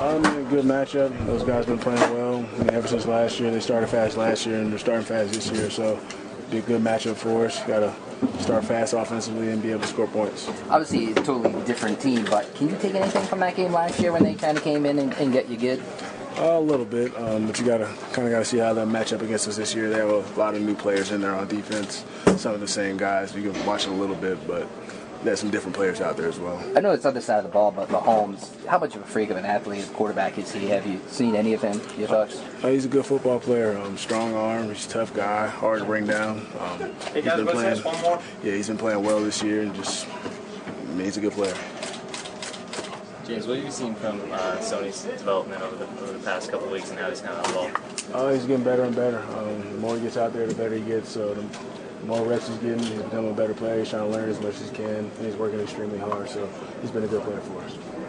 Mean, a good matchup. Those guys been playing well. I mean, ever since last year, they started fast last year, and they're starting fast this year. So, be a good matchup for us. Got to start fast offensively and be able to score points. Obviously, it's a totally different team, but can you take anything from that game last year when they kind of came in and, and get you good? Uh, a little bit, um, but you gotta kind of gotta see how that match up against us this year. They have a lot of new players in there on defense. Some of the same guys. You can watch it a little bit, but there's some different players out there as well. I know it's other side of the ball, but Mahomes, how much of a freak of an athlete, quarterback is he? Have you seen any of him? Your thoughts? Uh, he's a good football player. Um, strong arm. He's a tough guy. Hard to bring down. Um, Hey guys, been let's playing- one more. Yeah, he's been playing well this year, and just I mean, he's a good player. James, what have you seen from uh, Sony's development over the, over the past couple of weeks and how he's kind of evolved? Oh, he's getting better and better. Um, the more he gets out there, the better he gets. So the more reps he's getting, he's becoming a better player. He's trying to learn as much as he can, and he's working extremely hard. So he's been a good player for us.